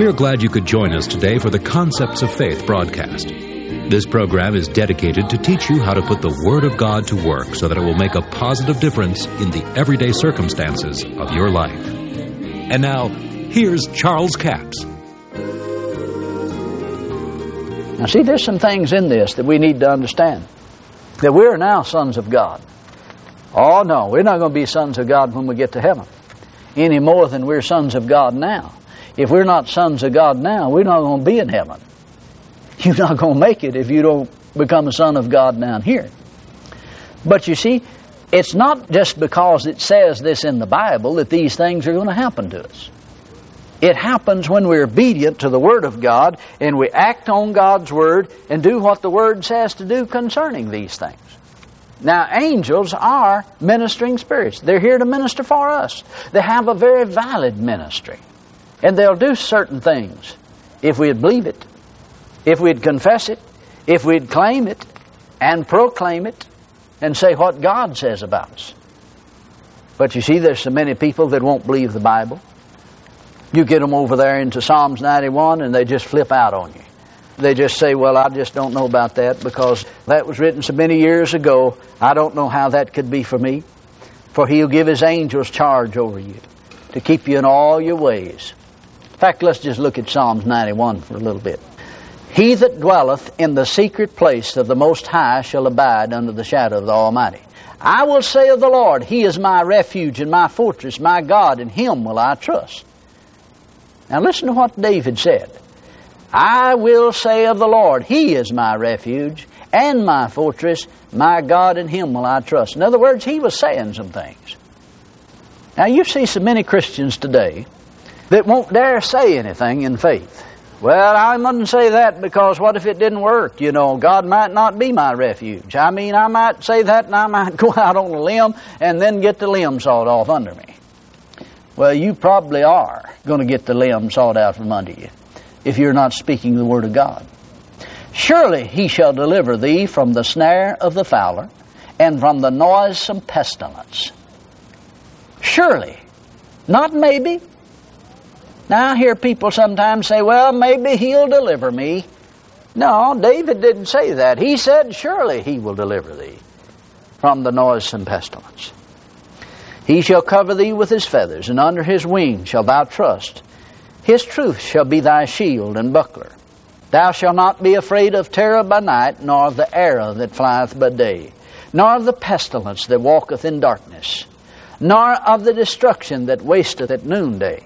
We are glad you could join us today for the Concepts of Faith broadcast. This program is dedicated to teach you how to put the Word of God to work so that it will make a positive difference in the everyday circumstances of your life. And now, here's Charles Capps. Now, see, there's some things in this that we need to understand. That we're now sons of God. Oh, no, we're not going to be sons of God when we get to heaven, any more than we're sons of God now. If we're not sons of God now, we're not going to be in heaven. You're not going to make it if you don't become a son of God down here. But you see, it's not just because it says this in the Bible that these things are going to happen to us. It happens when we're obedient to the Word of God and we act on God's Word and do what the Word says to do concerning these things. Now, angels are ministering spirits. They're here to minister for us. They have a very valid ministry. And they'll do certain things if we'd believe it, if we'd confess it, if we'd claim it, and proclaim it, and say what God says about us. But you see, there's so many people that won't believe the Bible. You get them over there into Psalms 91 and they just flip out on you. They just say, Well, I just don't know about that because that was written so many years ago. I don't know how that could be for me. For he'll give his angels charge over you to keep you in all your ways. Fact, let's just look at Psalms 91 for a little bit. He that dwelleth in the secret place of the Most High shall abide under the shadow of the Almighty. I will say of the Lord, He is my refuge and my fortress, my God, in Him will I trust. Now listen to what David said. I will say of the Lord, He is my refuge and my fortress, my God, in Him will I trust. In other words, he was saying some things. Now you see so many Christians today that won't dare say anything in faith. Well, I mustn't say that because what if it didn't work? You know, God might not be my refuge. I mean, I might say that and I might go out on a limb and then get the limb sawed off under me. Well, you probably are going to get the limb sawed out from under you if you're not speaking the Word of God. Surely he shall deliver thee from the snare of the fowler and from the noisome pestilence. Surely. Not maybe. Now I hear people sometimes say, well, maybe he'll deliver me. No, David didn't say that. He said, surely he will deliver thee from the noisome pestilence. He shall cover thee with his feathers, and under his wings shalt thou trust. His truth shall be thy shield and buckler. Thou shalt not be afraid of terror by night, nor of the arrow that flieth by day, nor of the pestilence that walketh in darkness, nor of the destruction that wasteth at noonday.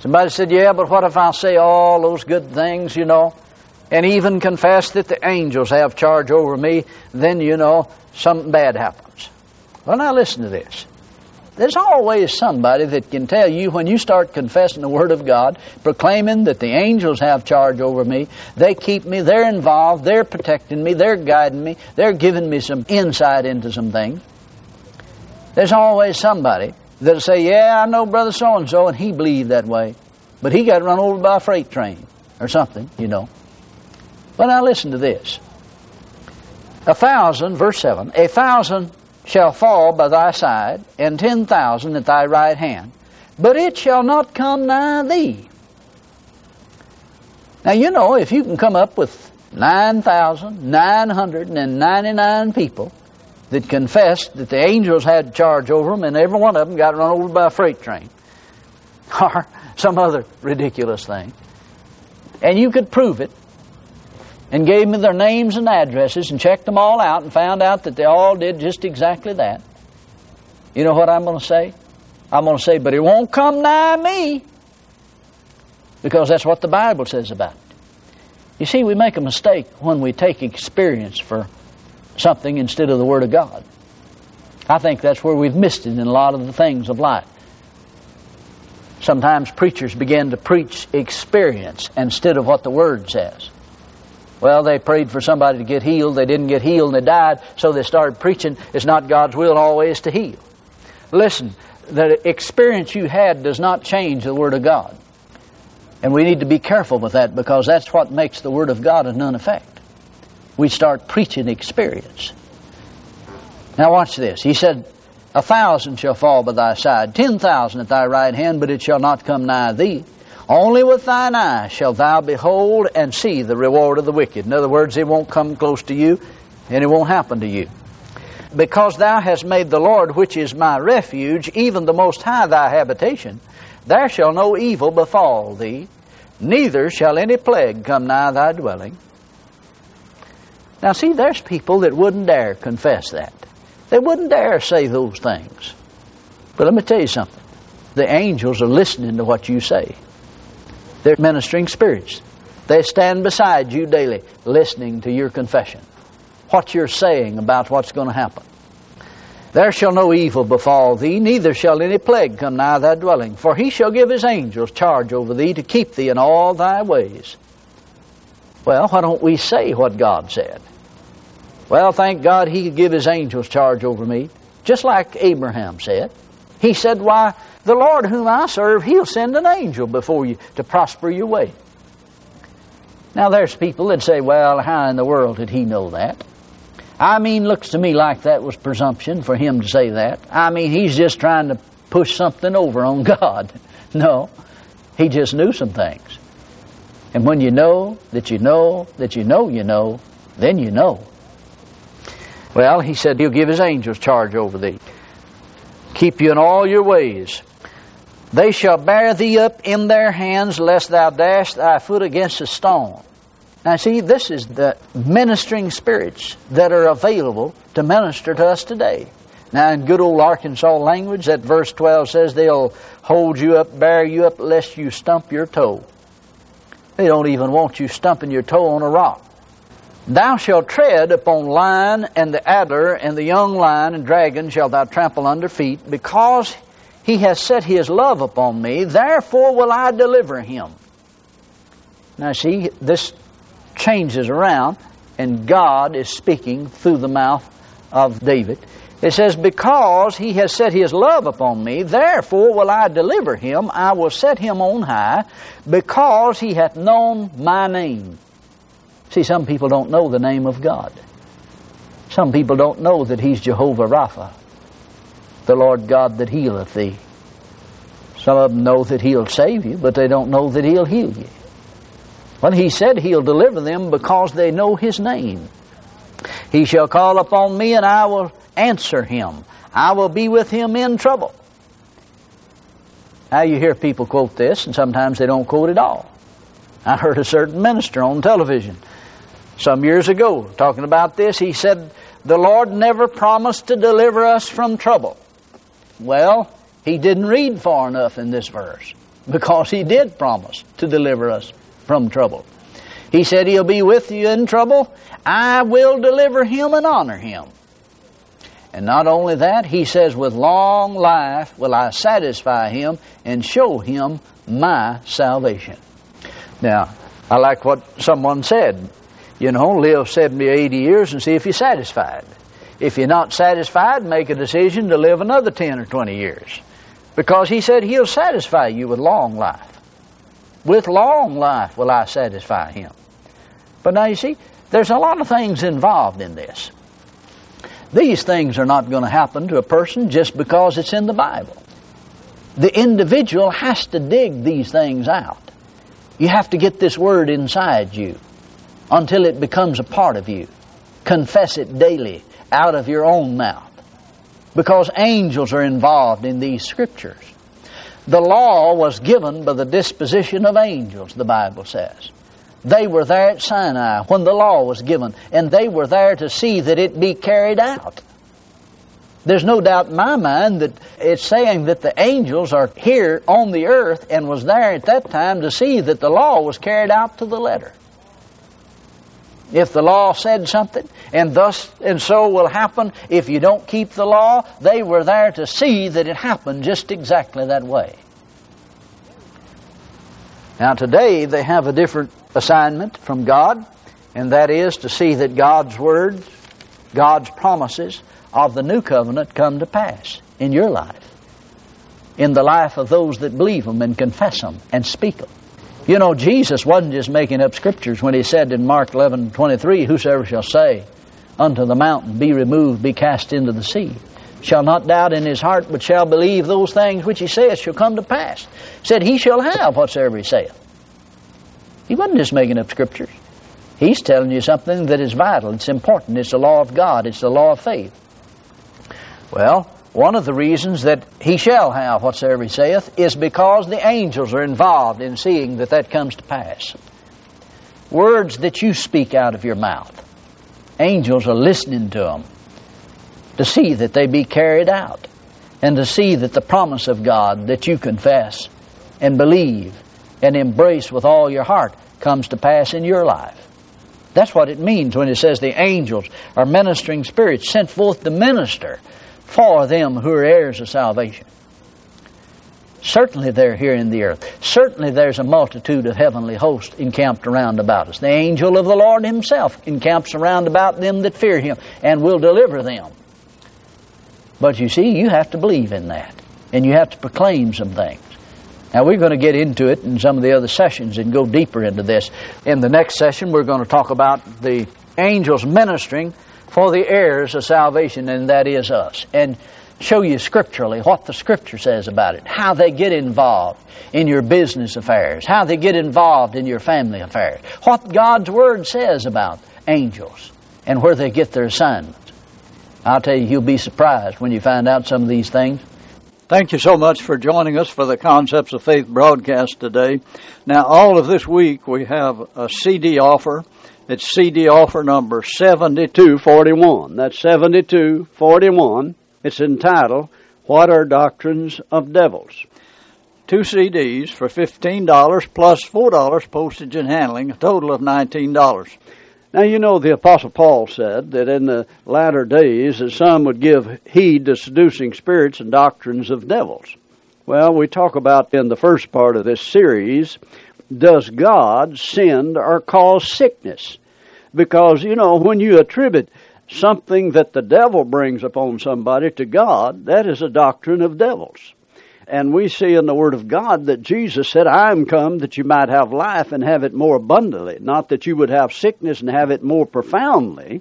Somebody said, Yeah, but what if I say all those good things, you know, and even confess that the angels have charge over me, then, you know, something bad happens. Well, now listen to this. There's always somebody that can tell you when you start confessing the Word of God, proclaiming that the angels have charge over me, they keep me, they're involved, they're protecting me, they're guiding me, they're giving me some insight into some things. There's always somebody that'll say, Yeah, I know Brother So and so, and he believed that way. But he got run over by a freight train or something, you know. But now listen to this. A thousand, verse 7, a thousand shall fall by thy side, and ten thousand at thy right hand, but it shall not come nigh thee. Now, you know, if you can come up with 9,999 people that confessed that the angels had charge over them, and every one of them got run over by a freight train, or some other ridiculous thing, and you could prove it, and gave me their names and addresses and checked them all out and found out that they all did just exactly that. You know what I'm going to say? I'm going to say, but it won't come nigh me. Because that's what the Bible says about it. You see, we make a mistake when we take experience for something instead of the Word of God. I think that's where we've missed it in a lot of the things of life. Sometimes preachers begin to preach experience instead of what the Word says. Well, they prayed for somebody to get healed. They didn't get healed and they died, so they started preaching it's not God's will always to heal. Listen, the experience you had does not change the Word of God. And we need to be careful with that because that's what makes the Word of God of none effect. We start preaching experience. Now, watch this. He said, A thousand shall fall by thy side, ten thousand at thy right hand, but it shall not come nigh thee. Only with thine eyes shalt thou behold and see the reward of the wicked. In other words, it won't come close to you and it won't happen to you. Because thou hast made the Lord, which is my refuge, even the Most High thy habitation, there shall no evil befall thee, neither shall any plague come nigh thy dwelling. Now, see, there's people that wouldn't dare confess that. They wouldn't dare say those things. But let me tell you something. The angels are listening to what you say. They're ministering spirits. They stand beside you daily, listening to your confession. What you're saying about what's going to happen. There shall no evil befall thee, neither shall any plague come nigh thy dwelling. For he shall give his angels charge over thee to keep thee in all thy ways. Well, why don't we say what God said? Well, thank God he could give his angels charge over me, just like Abraham said. He said, Why, the Lord whom I serve, he'll send an angel before you to prosper your way. Now, there's people that say, Well, how in the world did he know that? I mean, looks to me like that was presumption for him to say that. I mean, he's just trying to push something over on God. No, he just knew some things. And when you know that you know that you know you know, then you know. Well, he said he'll give his angels charge over thee, keep you in all your ways. They shall bear thee up in their hands, lest thou dash thy foot against a stone. Now, see, this is the ministering spirits that are available to minister to us today. Now, in good old Arkansas language, that verse 12 says they'll hold you up, bear you up, lest you stump your toe. They don't even want you stumping your toe on a rock. Thou shalt tread upon lion and the adder and the young lion and dragon shalt thou trample under feet, because he has set his love upon me, therefore will I deliver him. Now see, this changes around, and God is speaking through the mouth of David. It says, Because he has set his love upon me, therefore will I deliver him, I will set him on high, because he hath known my name. See, some people don't know the name of God. Some people don't know that He's Jehovah Rapha, the Lord God that healeth thee. Some of them know that He'll save you, but they don't know that He'll heal you. Well, He said He'll deliver them because they know His name. He shall call upon me, and I will answer him. I will be with him in trouble. Now, you hear people quote this, and sometimes they don't quote it all. I heard a certain minister on television some years ago talking about this. He said, The Lord never promised to deliver us from trouble. Well, he didn't read far enough in this verse because he did promise to deliver us from trouble. He said, He'll be with you in trouble. I will deliver him and honor him. And not only that, he says, With long life will I satisfy him and show him my salvation. Now, I like what someone said. You know, live 70 or 80 years and see if you're satisfied. If you're not satisfied, make a decision to live another 10 or 20 years. Because he said he'll satisfy you with long life. With long life will I satisfy him. But now you see, there's a lot of things involved in this. These things are not going to happen to a person just because it's in the Bible. The individual has to dig these things out. You have to get this word inside you until it becomes a part of you. Confess it daily out of your own mouth. Because angels are involved in these scriptures. The law was given by the disposition of angels, the Bible says. They were there at Sinai when the law was given, and they were there to see that it be carried out. There's no doubt in my mind that it's saying that the angels are here on the earth and was there at that time to see that the law was carried out to the letter. If the law said something, and thus and so will happen if you don't keep the law, they were there to see that it happened just exactly that way. Now, today they have a different assignment from God, and that is to see that God's words, God's promises of the new covenant come to pass in your life, in the life of those that believe them and confess them and speak them. You know, Jesus wasn't just making up scriptures when he said in Mark 11 23, Whosoever shall say unto the mountain, Be removed, be cast into the sea. shall not doubt in his heart, but shall believe those things which he saith shall come to pass. Said he shall have whatsoever he saith. He wasn't just making up scriptures. He's telling you something that is vital, it's important, it's the law of God, it's the law of faith. Well, one of the reasons that he shall have whatsoever he saith is because the angels are involved in seeing that that comes to pass. Words that you speak out of your mouth, angels are listening to them to see that they be carried out and to see that the promise of God that you confess and believe and embrace with all your heart comes to pass in your life. That's what it means when it says the angels are ministering spirits sent forth to minister for them who are heirs of salvation. Certainly they're here in the earth. Certainly there's a multitude of heavenly hosts encamped around about us. The angel of the Lord himself encamps around about them that fear him and will deliver them. But you see, you have to believe in that. And you have to proclaim some things. Now, we're going to get into it in some of the other sessions and go deeper into this. In the next session, we're going to talk about the angels ministering for the heirs of salvation, and that is us. And show you scripturally what the scripture says about it, how they get involved in your business affairs, how they get involved in your family affairs, what God's Word says about angels, and where they get their assignments. I'll tell you, you'll be surprised when you find out some of these things. Thank you so much for joining us for the Concepts of Faith broadcast today. Now, all of this week we have a CD offer. It's CD offer number 7241. That's 7241. It's entitled, What Are Doctrines of Devils? Two CDs for $15 plus $4 postage and handling, a total of $19. Now, you know, the Apostle Paul said that in the latter days that some would give heed to seducing spirits and doctrines of devils. Well, we talk about in the first part of this series, does God send or cause sickness? Because, you know, when you attribute something that the devil brings upon somebody to God, that is a doctrine of devils. And we see in the Word of God that Jesus said, I am come that you might have life and have it more abundantly, not that you would have sickness and have it more profoundly.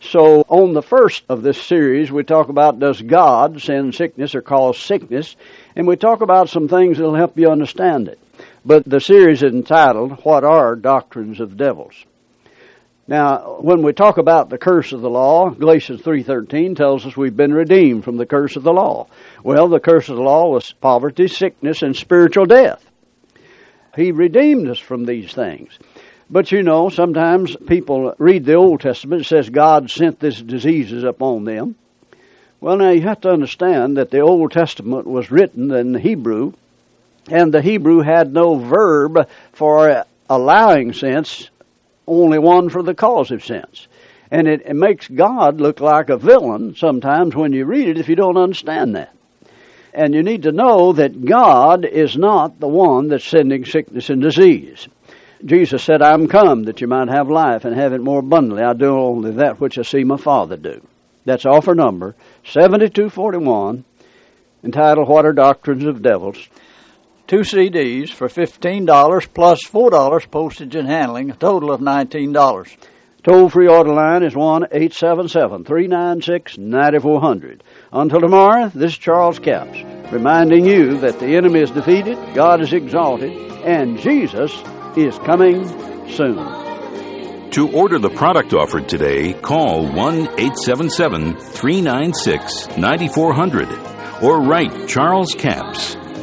So, on the first of this series, we talk about does God send sickness or cause sickness? And we talk about some things that will help you understand it. But the series is entitled, What Are Doctrines of Devils? Now, when we talk about the curse of the law, Galatians 3:13 tells us we've been redeemed from the curse of the law. Well, the curse of the law was poverty, sickness, and spiritual death. He redeemed us from these things. But you know, sometimes people read the Old Testament, it says God sent these diseases upon them. Well, now you have to understand that the Old Testament was written in Hebrew, and the Hebrew had no verb for allowing sense only one for the causative sense. And it, it makes God look like a villain sometimes when you read it if you don't understand that. And you need to know that God is not the one that's sending sickness and disease. Jesus said, I'm come that you might have life and have it more abundantly. I do only that which I see my Father do. That's offer number 7241, entitled What Are Doctrines of Devils two CDs for $15 plus $4 postage and handling, a total of $19. Toll free order line is 1 877 396 9400. Until tomorrow, this is Charles Capps, reminding you that the enemy is defeated, God is exalted, and Jesus is coming soon. To order the product offered today, call 1 877 396 9400 or write Charles Capps.